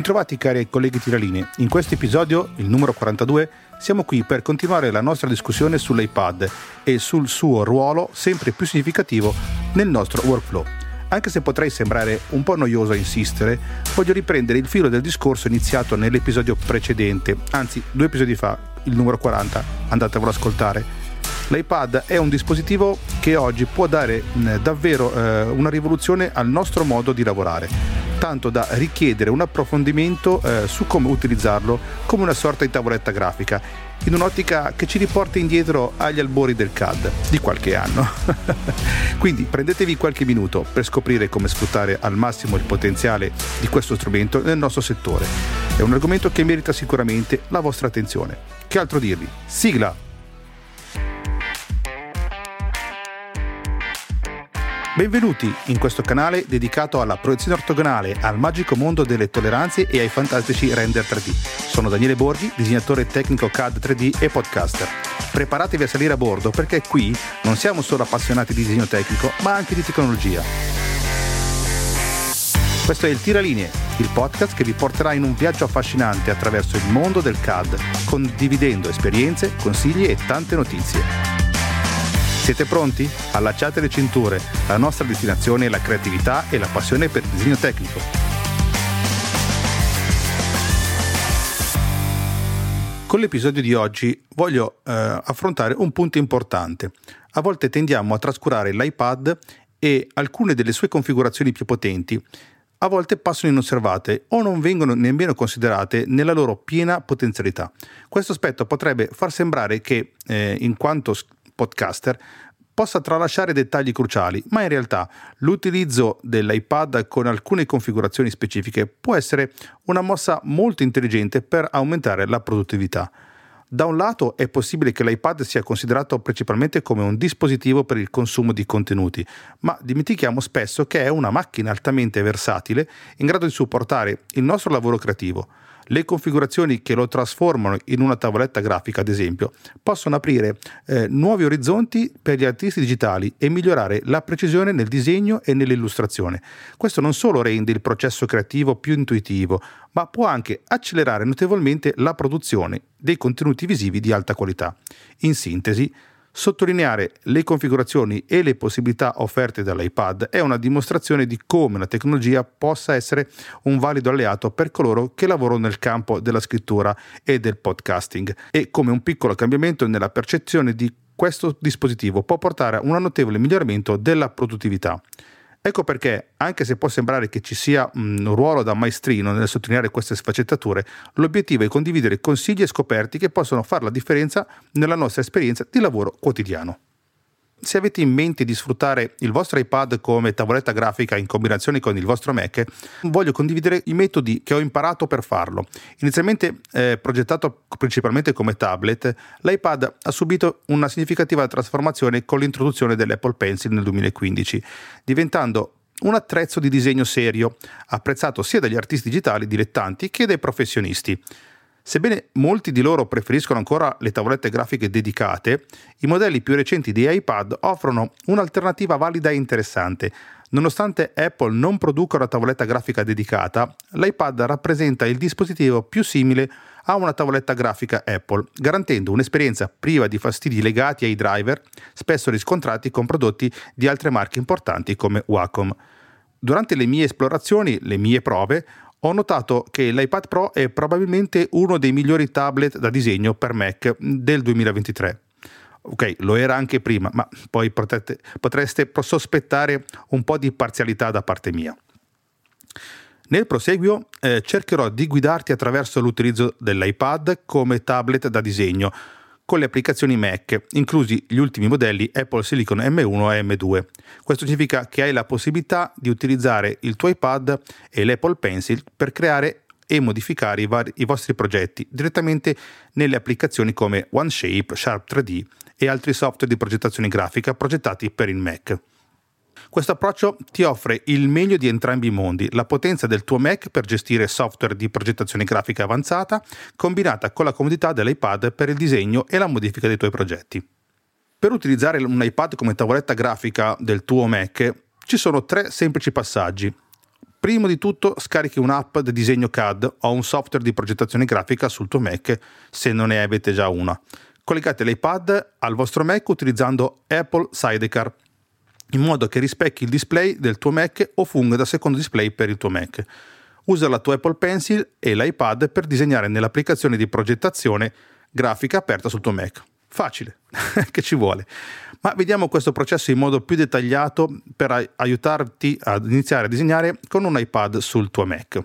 Bentrovati cari colleghi tiraline, in questo episodio, il numero 42, siamo qui per continuare la nostra discussione sull'iPad e sul suo ruolo sempre più significativo nel nostro workflow. Anche se potrei sembrare un po' noioso a insistere, voglio riprendere il filo del discorso iniziato nell'episodio precedente, anzi due episodi fa, il numero 40, andatevelo ad ascoltare. L'iPad è un dispositivo che oggi può dare davvero eh, una rivoluzione al nostro modo di lavorare tanto da richiedere un approfondimento eh, su come utilizzarlo come una sorta di tavoletta grafica, in un'ottica che ci riporta indietro agli albori del CAD di qualche anno. Quindi prendetevi qualche minuto per scoprire come sfruttare al massimo il potenziale di questo strumento nel nostro settore. È un argomento che merita sicuramente la vostra attenzione. Che altro dirvi? Sigla! Benvenuti in questo canale dedicato alla proiezione ortogonale, al magico mondo delle tolleranze e ai fantastici render 3D. Sono Daniele Borghi, disegnatore tecnico CAD 3D e podcaster. Preparatevi a salire a bordo perché qui non siamo solo appassionati di disegno tecnico, ma anche di tecnologia. Questo è il Tiralinee, il podcast che vi porterà in un viaggio affascinante attraverso il mondo del CAD, condividendo esperienze, consigli e tante notizie. Siete pronti? Allacciate le cinture, la nostra destinazione è la creatività e la passione per il disegno tecnico. Con l'episodio di oggi voglio eh, affrontare un punto importante. A volte tendiamo a trascurare l'iPad e alcune delle sue configurazioni più potenti a volte passano inosservate o non vengono nemmeno considerate nella loro piena potenzialità. Questo aspetto potrebbe far sembrare che, eh, in quanto podcaster possa tralasciare dettagli cruciali, ma in realtà l'utilizzo dell'iPad con alcune configurazioni specifiche può essere una mossa molto intelligente per aumentare la produttività. Da un lato è possibile che l'iPad sia considerato principalmente come un dispositivo per il consumo di contenuti, ma dimentichiamo spesso che è una macchina altamente versatile in grado di supportare il nostro lavoro creativo. Le configurazioni che lo trasformano in una tavoletta grafica, ad esempio, possono aprire eh, nuovi orizzonti per gli artisti digitali e migliorare la precisione nel disegno e nell'illustrazione. Questo non solo rende il processo creativo più intuitivo, ma può anche accelerare notevolmente la produzione dei contenuti visivi di alta qualità. In sintesi, Sottolineare le configurazioni e le possibilità offerte dall'iPad è una dimostrazione di come la tecnologia possa essere un valido alleato per coloro che lavorano nel campo della scrittura e del podcasting e come un piccolo cambiamento nella percezione di questo dispositivo può portare a un notevole miglioramento della produttività. Ecco perché, anche se può sembrare che ci sia un ruolo da maestrino nel sottolineare queste sfaccettature, l'obiettivo è condividere consigli e scoperti che possono fare la differenza nella nostra esperienza di lavoro quotidiano. Se avete in mente di sfruttare il vostro iPad come tavoletta grafica in combinazione con il vostro Mac, voglio condividere i metodi che ho imparato per farlo. Inizialmente eh, progettato principalmente come tablet, l'iPad ha subito una significativa trasformazione con l'introduzione dell'Apple Pencil nel 2015, diventando un attrezzo di disegno serio, apprezzato sia dagli artisti digitali dilettanti che dai professionisti. Sebbene molti di loro preferiscono ancora le tavolette grafiche dedicate, i modelli più recenti di iPad offrono un'alternativa valida e interessante. Nonostante Apple non produca una tavoletta grafica dedicata, l'iPad rappresenta il dispositivo più simile a una tavoletta grafica Apple, garantendo un'esperienza priva di fastidi legati ai driver, spesso riscontrati con prodotti di altre marche importanti come Wacom. Durante le mie esplorazioni, le mie prove, ho notato che l'iPad Pro è probabilmente uno dei migliori tablet da disegno per Mac del 2023. Ok, lo era anche prima, ma poi potete, potreste sospettare un po' di parzialità da parte mia. Nel proseguio eh, cercherò di guidarti attraverso l'utilizzo dell'iPad come tablet da disegno, con le applicazioni Mac, inclusi gli ultimi modelli Apple Silicon M1 e M2. Questo significa che hai la possibilità di utilizzare il tuo iPad e l'Apple Pencil per creare e modificare i, vari, i vostri progetti direttamente nelle applicazioni come OneShape, Sharp 3D e altri software di progettazione grafica progettati per il Mac. Questo approccio ti offre il meglio di entrambi i mondi, la potenza del tuo Mac per gestire software di progettazione grafica avanzata, combinata con la comodità dell'iPad per il disegno e la modifica dei tuoi progetti. Per utilizzare un iPad come tavoletta grafica del tuo Mac ci sono tre semplici passaggi. Prima di tutto scarichi un'app di disegno CAD o un software di progettazione grafica sul tuo Mac se non ne avete già una. Collegate l'iPad al vostro Mac utilizzando Apple Sidecar in modo che rispecchi il display del tuo Mac o funga da secondo display per il tuo Mac. Usa la tua Apple Pencil e l'iPad per disegnare nell'applicazione di progettazione grafica aperta sul tuo Mac. Facile, che ci vuole. Ma vediamo questo processo in modo più dettagliato per aiutarti ad iniziare a disegnare con un iPad sul tuo Mac.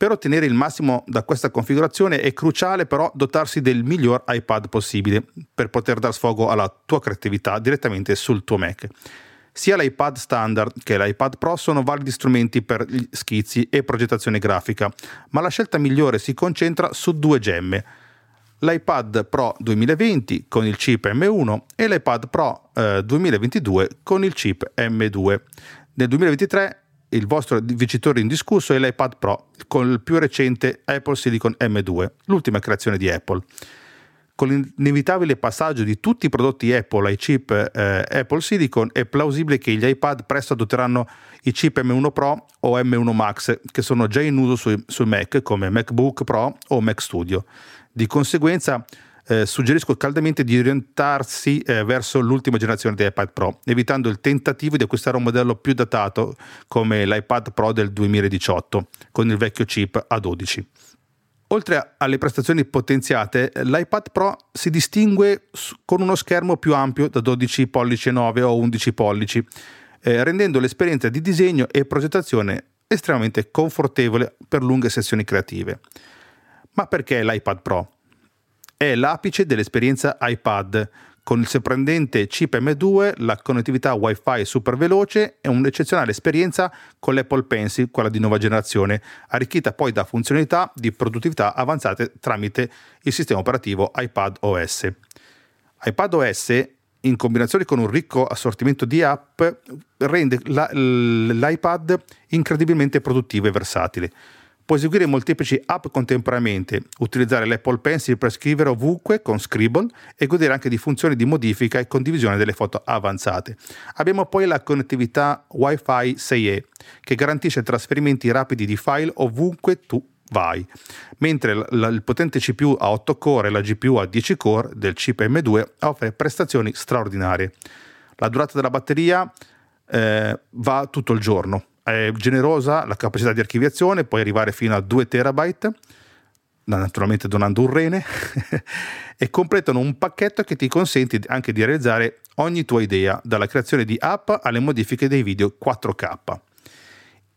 Per ottenere il massimo da questa configurazione è cruciale però dotarsi del miglior iPad possibile per poter dar sfogo alla tua creatività direttamente sul tuo Mac. Sia l'iPad standard che l'iPad Pro sono validi strumenti per schizzi e progettazione grafica, ma la scelta migliore si concentra su due gemme. L'iPad Pro 2020 con il chip M1 e l'iPad Pro eh, 2022 con il chip M2. Nel 2023 il vostro vincitore indiscusso è l'iPad Pro con il più recente Apple Silicon M2, l'ultima creazione di Apple. Con l'inevitabile passaggio di tutti i prodotti Apple ai chip eh, Apple Silicon è plausibile che gli iPad presto adotteranno i chip M1 Pro o M1 Max che sono già in uso sui, sui Mac come MacBook Pro o Mac Studio. Di conseguenza eh, suggerisco caldamente di orientarsi eh, verso l'ultima generazione di iPad Pro, evitando il tentativo di acquistare un modello più datato come l'iPad Pro del 2018 con il vecchio chip A12. Oltre alle prestazioni potenziate, l'iPad Pro si distingue con uno schermo più ampio da 12 pollici 9 o 11 pollici, eh, rendendo l'esperienza di disegno e progettazione estremamente confortevole per lunghe sessioni creative. Ma perché l'iPad Pro? È l'apice dell'esperienza iPad, con il sorprendente chip M2, la connettività Wi-Fi super veloce e un'eccezionale esperienza con l'Apple Pencil, quella di nuova generazione, arricchita poi da funzionalità di produttività avanzate tramite il sistema operativo iPad OS. iPad OS in combinazione con un ricco assortimento di app rende la, l'iPad incredibilmente produttivo e versatile Puoi eseguire molteplici app contemporaneamente, utilizzare l'Apple Pencil per scrivere ovunque con Scribble e godere anche di funzioni di modifica e condivisione delle foto avanzate. Abbiamo poi la connettività Wi-Fi 6E che garantisce trasferimenti rapidi di file ovunque tu vai, mentre il potente CPU a 8 core e la GPU a 10 core del chip M2 offre prestazioni straordinarie. La durata della batteria eh, va tutto il giorno, è generosa la capacità di archiviazione, puoi arrivare fino a 2 terabyte, naturalmente donando un rene, e completano un pacchetto che ti consente anche di realizzare ogni tua idea, dalla creazione di app alle modifiche dei video 4K.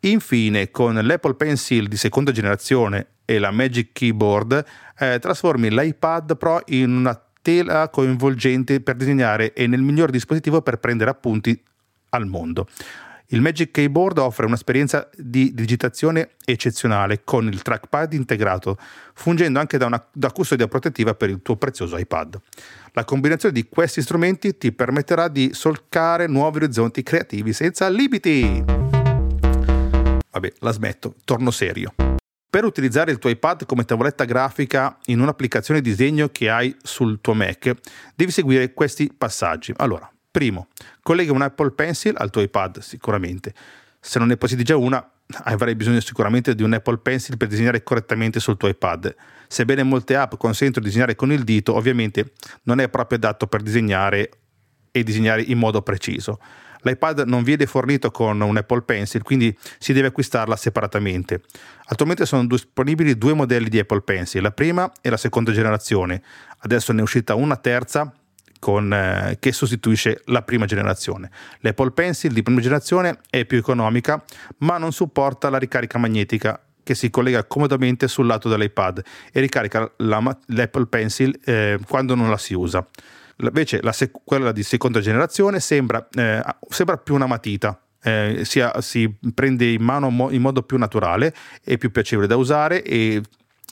Infine, con l'Apple Pencil di seconda generazione e la Magic Keyboard, eh, trasformi l'iPad Pro in una tela coinvolgente per disegnare e nel miglior dispositivo per prendere appunti al mondo. Il Magic Keyboard offre un'esperienza di digitazione eccezionale con il trackpad integrato, fungendo anche da, una, da custodia protettiva per il tuo prezioso iPad. La combinazione di questi strumenti ti permetterà di solcare nuovi orizzonti creativi senza limiti. Vabbè, la smetto, torno serio. Per utilizzare il tuo iPad come tavoletta grafica in un'applicazione di disegno che hai sul tuo Mac, devi seguire questi passaggi. Allora, Primo, collega un Apple Pencil al tuo iPad, sicuramente. Se non ne possiedi già una, avrai bisogno sicuramente di un Apple Pencil per disegnare correttamente sul tuo iPad. Sebbene molte app consentono di disegnare con il dito, ovviamente non è proprio adatto per disegnare e disegnare in modo preciso. L'iPad non viene fornito con un Apple Pencil, quindi si deve acquistarla separatamente. Attualmente sono disponibili due modelli di Apple Pencil, la prima e la seconda generazione. Adesso ne è uscita una terza con, eh, che sostituisce la prima generazione. L'Apple Pencil di prima generazione è più economica, ma non supporta la ricarica magnetica che si collega comodamente sul lato dell'iPad e ricarica la, l'Apple Pencil eh, quando non la si usa. Invece la sec- quella di seconda generazione sembra, eh, sembra più una matita, eh, si, si, prende in mano mo- in modo più naturale e più piacevole da usare e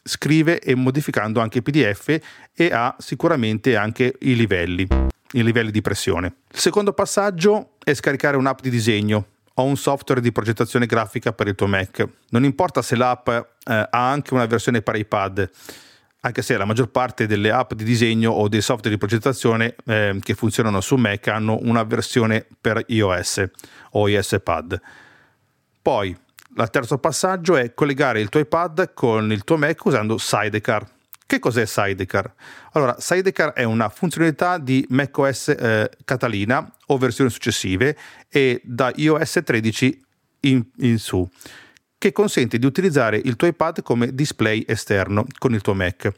scrive e modificando anche i PDF e ha sicuramente anche i livelli, i livelli di pressione. Il secondo passaggio è scaricare un'app di disegno o un software di progettazione grafica per il tuo Mac. Non importa se l'app eh, ha anche una versione per iPad, anche se la maggior parte delle app di disegno o dei software di progettazione eh, che funzionano su Mac hanno una versione per iOS o iOS Pad. Poi Il terzo passaggio è collegare il tuo iPad con il tuo Mac usando Sidecar. Che cos'è Sidecar? Allora, Sidecar è una funzionalità di macOS eh, Catalina o versioni successive e da iOS 13 in, in su, che consente di utilizzare il tuo iPad come display esterno con il tuo Mac.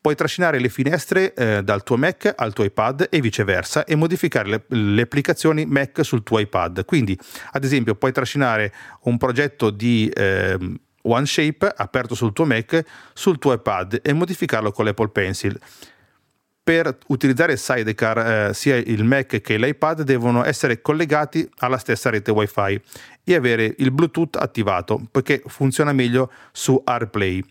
Puoi trascinare le finestre eh, dal tuo Mac al tuo iPad e viceversa e modificare le, le, applicazioni Mac sul tuo iPad. Quindi, ad esempio, puoi trascinare un progetto di eh, OneShape aperto sul tuo Mac sul tuo iPad e modificarlo con l'Apple Pencil. Per utilizzare Sidecar, eh, sia il Mac che l'iPad devono essere collegati alla stessa rete WiFi e avere il Bluetooth attivato, poiché funziona meglio su AirPlay.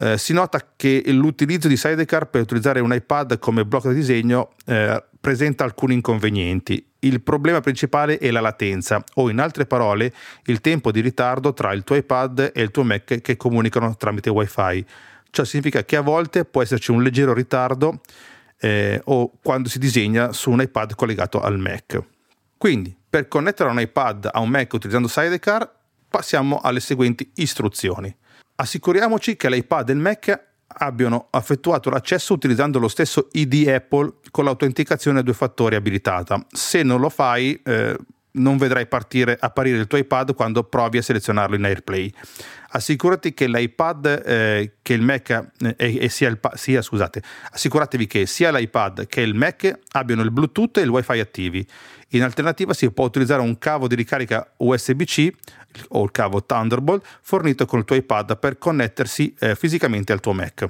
Eh, si nota che l'utilizzo di Sidecar per utilizzare un iPad come blocco di disegno eh, presenta alcuni inconvenienti. Il problema principale è la latenza, o in altre parole, il tempo di ritardo tra il tuo iPad e il tuo Mac che comunicano tramite WiFi. Ciò significa che a volte può esserci un leggero ritardo eh, o quando si disegna su un iPad collegato al Mac. Quindi, per connettere un iPad a un Mac utilizzando Sidecar, passiamo alle seguenti istruzioni. Assicuriamoci che l'iPad e il Mac abbiano effettuato l'accesso utilizzando lo stesso ID Apple con l'autenticazione a due fattori abilitata. Se non lo fai, eh, non vedrai partire, apparire il tuo iPad quando provi a selezionarlo in AirPlay. Assicurati che l'iPad eh, che il Mac eh, sia, il, sia scusate, assicuratevi che sia l'iPad che il Mac abbiano il Bluetooth e il WiFi attivi. In alternativa si può utilizzare un cavo di ricarica USB-C o il cavo Thunderbolt fornito con il tuo iPad per connettersi eh, fisicamente al tuo Mac.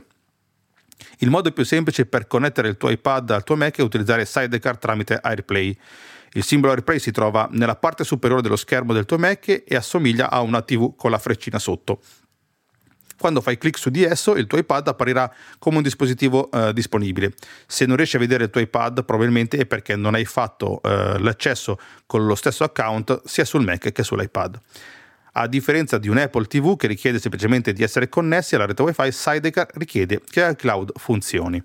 Il modo più semplice per connettere il tuo iPad al tuo Mac è utilizzare Sidecar tramite AirPlay. Il simbolo AirPlay si trova nella parte superiore dello schermo del tuo Mac e assomiglia a una TV con la freccina sotto. Quando fai clic su di esso, il tuo iPad apparirà come un dispositivo eh, disponibile. Se non riesci a vedere il tuo iPad, probabilmente è perché non hai fatto eh, l'accesso con lo stesso account sia sul Mac che sull'iPad. A differenza di un Apple TV che richiede semplicemente di essere connessi alla rete WiFi, Sidecar richiede che il cloud funzioni.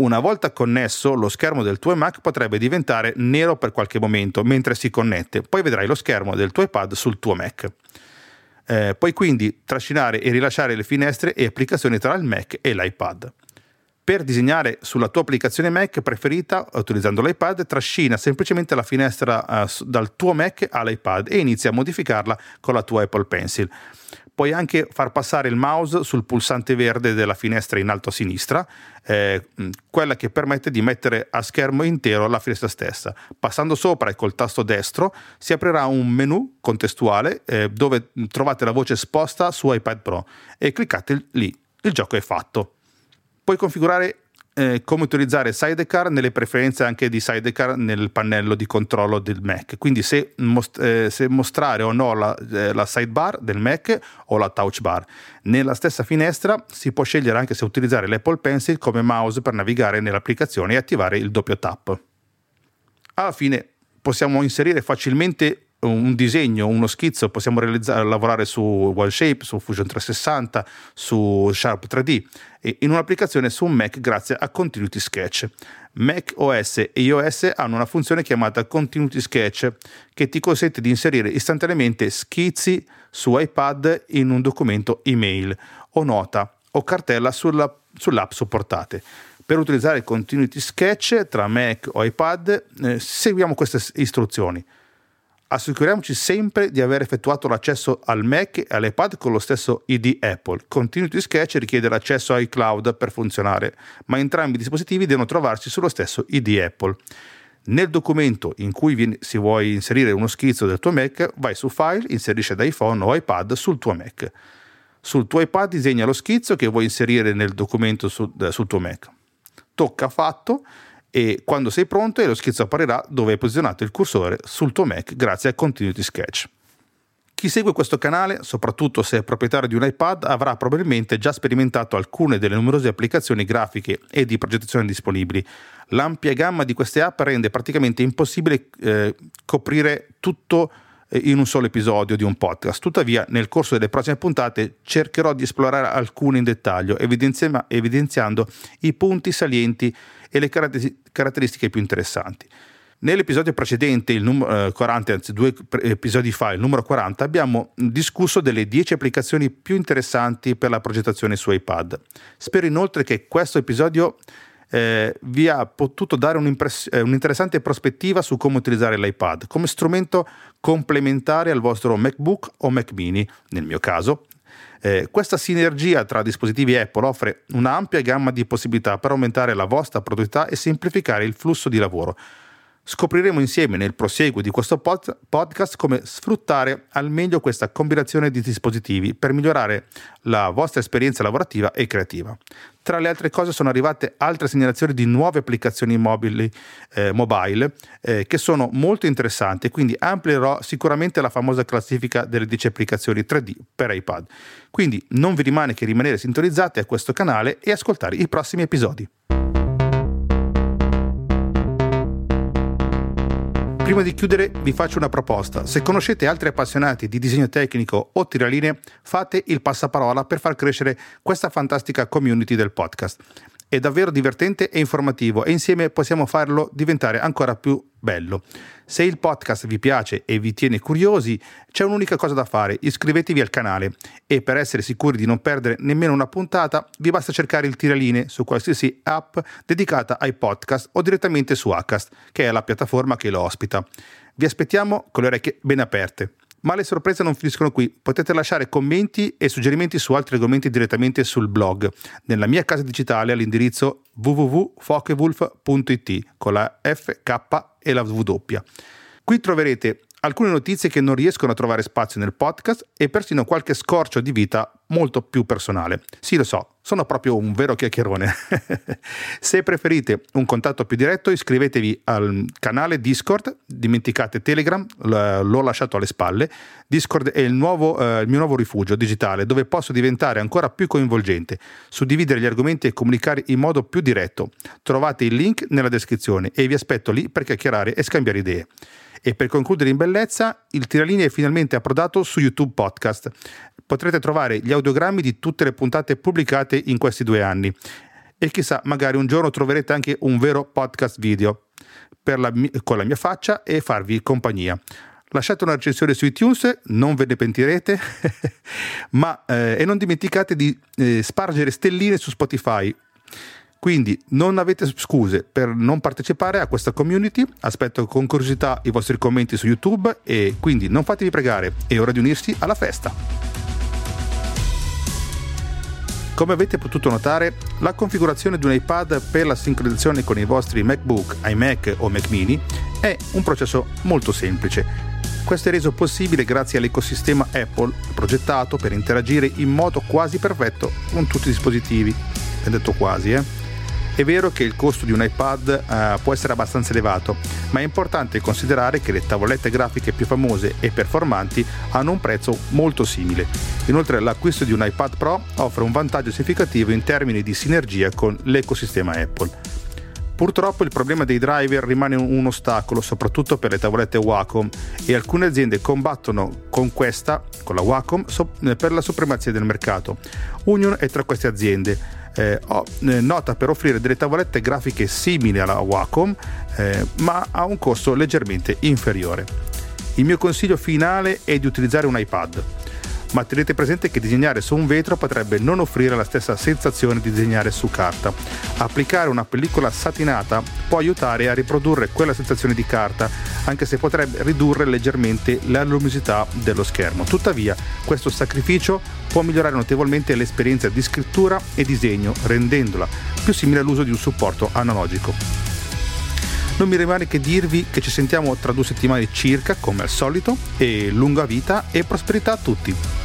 Una volta connesso, lo schermo del tuo Mac potrebbe diventare nero per qualche momento mentre si connette, poi vedrai lo schermo del tuo iPad sul tuo Mac. Eh, puoi quindi trascinare e rilasciare le finestre e applicazioni tra il Mac e l'iPad. Per disegnare sulla tua applicazione Mac preferita, utilizzando l'iPad, trascina semplicemente la finestra uh, dal tuo Mac all'iPad e inizia a modificarla con la tua Apple Pencil. Puoi anche far passare il mouse sul pulsante verde della finestra in alto a sinistra, eh, quella che permette di mettere a schermo intero la finestra stessa. Passando sopra e col tasto destro si aprirà un menu contestuale eh, dove trovate la voce sposta su iPad Pro e cliccate lì. Il gioco è fatto puoi configurare eh, come utilizzare Sidecar nelle preferenze anche di Sidecar nel pannello di controllo del Mac. Quindi se, most- eh, se mostrare o no la, eh, la, sidebar del Mac o la touch bar. Nella stessa finestra si può scegliere anche se utilizzare l'Apple Pencil come mouse per navigare nell'applicazione e attivare il doppio tap. Alla fine possiamo inserire facilmente un disegno, uno schizzo, possiamo lavorare su OneShape, su Fusion 360, su Sharp 3D e in un'applicazione su un Mac grazie a Continuity Sketch. Mac OS e iOS hanno una funzione chiamata Continuity Sketch che ti consente di inserire istantaneamente schizzi su iPad in un documento email o nota o cartella sulla, sull'app supportate. Per utilizzare Continuity Sketch tra Mac o iPad eh, seguiamo queste istruzioni assicuriamoci sempre di aver effettuato l'accesso al Mac e all'iPad con lo stesso ID Apple. Continuity Sketch richiede l'accesso ai cloud per funzionare, ma entrambi i dispositivi devono trovarsi sullo stesso ID Apple. Nel documento in cui viene, si vuoi inserire uno schizzo del tuo Mac, vai su File, inserisci da iPhone o iPad sul tuo Mac. Sul tuo iPad disegna lo schizzo che vuoi inserire nel documento su, sul tuo Mac. Tocca fatto e quando sei pronto lo schizzo apparirà dove hai posizionato il cursore sul tuo Mac grazie a Continuity Sketch. Chi segue questo canale, soprattutto se è proprietario di un iPad, avrà probabilmente già sperimentato alcune delle numerose applicazioni grafiche e di progettazione disponibili. L'ampia gamma di queste app rende praticamente impossibile eh, coprire tutto eh, in un solo episodio di un podcast. Tuttavia, nel corso delle prossime puntate cercherò di esplorare alcune in dettaglio, evidenziando i punti salienti e le caratteristiche più interessanti. Nell'episodio precedente, il numero 40, eh, anzi due episodi fa, il numero 40, abbiamo discusso delle 10 applicazioni più interessanti per la progettazione su iPad. Spero inoltre che questo episodio eh, vi ha potuto dare eh, un'interessante prospettiva su come utilizzare l'iPad come strumento complementare al vostro MacBook o Mac mini, nel mio caso. Eh, questa sinergia tra dispositivi Apple offre un'ampia gamma di possibilità per aumentare la vostra produttività e semplificare il flusso di lavoro Scopriremo insieme nel proseguo di questo pod- podcast come sfruttare al meglio questa combinazione di dispositivi per migliorare la vostra esperienza lavorativa e creativa. Tra le altre cose sono arrivate altre segnalazioni di nuove applicazioni mobili, eh, mobile eh, che sono molto interessanti quindi amplierò sicuramente la famosa classifica delle 10 applicazioni 3D per iPad. Quindi non vi rimane che rimanere sintonizzati a questo canale e ascoltare i prossimi episodi. Prima di chiudere vi faccio una proposta. Se conoscete altri appassionati di disegno tecnico o tiralinee, fate il passaparola per far crescere questa fantastica community del podcast. È davvero divertente e informativo e insieme possiamo farlo diventare ancora più bello. Se il podcast vi piace e vi tiene curiosi, c'è un'unica cosa da fare, iscrivetevi al canale e per essere sicuri di non perdere nemmeno una puntata, vi basta cercare il tiraline su qualsiasi app dedicata ai podcast o direttamente su Acast, che è la piattaforma che lo ospita. Vi aspettiamo con le orecchie ben aperte. Ma le sorprese non finiscono qui, potete lasciare commenti e suggerimenti su altri argomenti direttamente sul blog, nella mia casa digitale all'indirizzo www.fokewulf.it con la FK e la W. Qui troverete alcune notizie che non riescono a trovare spazio nel podcast e persino qualche scorcio di vita molto più personale. Sì, lo so, sono proprio un vero chiacchierone. Se preferite un contatto più diretto, iscrivetevi al canale Discord, dimenticate Telegram, l'ho lasciato alle spalle. Discord è il, nuovo, eh, il mio nuovo rifugio digitale dove posso diventare ancora più coinvolgente, suddividere gli argomenti e comunicare in modo più diretto. Trovate il link nella descrizione e vi aspetto lì per chiacchierare e scambiare idee. E per concludere in bellezza, il tiralinea è finalmente approdato su YouTube Podcast. Potrete trovare gli audiogrammi di tutte le puntate pubblicate in questi due anni. E chissà, magari un giorno troverete anche un vero podcast video la, con la mia faccia e farvi compagnia. Lasciate una recensione su iTunes, non ve ne pentirete, ma eh, e non dimenticate di eh, spargere stelline su Spotify quindi non avete scuse per non partecipare a questa community, aspetto con curiosità i vostri commenti su YouTube e quindi non fatevi pregare, è ora di unirsi alla festa. Come avete potuto notare, la configurazione di un iPad per la sincronizzazione con i vostri MacBook, iMac o Mac mini è un processo molto semplice. Questo è reso possibile grazie all'ecosistema Apple progettato per interagire in modo quasi perfetto con tutti i dispositivi. È detto quasi, eh? È vero che il costo di un iPad eh, può essere abbastanza elevato, ma è importante considerare che le tavolette grafiche più famose e performanti hanno un prezzo molto simile. Inoltre l'acquisto di un iPad Pro offre un vantaggio significativo in termini di sinergia con l'ecosistema Apple. Purtroppo il problema dei driver rimane un ostacolo, soprattutto per le tavolette Wacom, e alcune aziende combattono con questa, con la Wacom, per la supremazia del mercato. Union è tra queste aziende eh, oh, nota per offrire delle tavolette grafiche simili alla Wacom, eh, ma a un costo leggermente inferiore. Il mio consiglio finale è di utilizzare un iPad ma tenete presente che disegnare su un vetro potrebbe non offrire la stessa sensazione di disegnare su carta. Applicare una pellicola satinata può aiutare a riprodurre quella sensazione di carta, anche se potrebbe ridurre leggermente la luminosità dello schermo. Tuttavia, questo sacrificio può migliorare notevolmente l'esperienza di scrittura e disegno, rendendola più simile all'uso di un supporto analogico. Non mi rimane che dirvi che ci sentiamo tra due settimane circa, come al solito, e lunga vita e prosperità a tutti.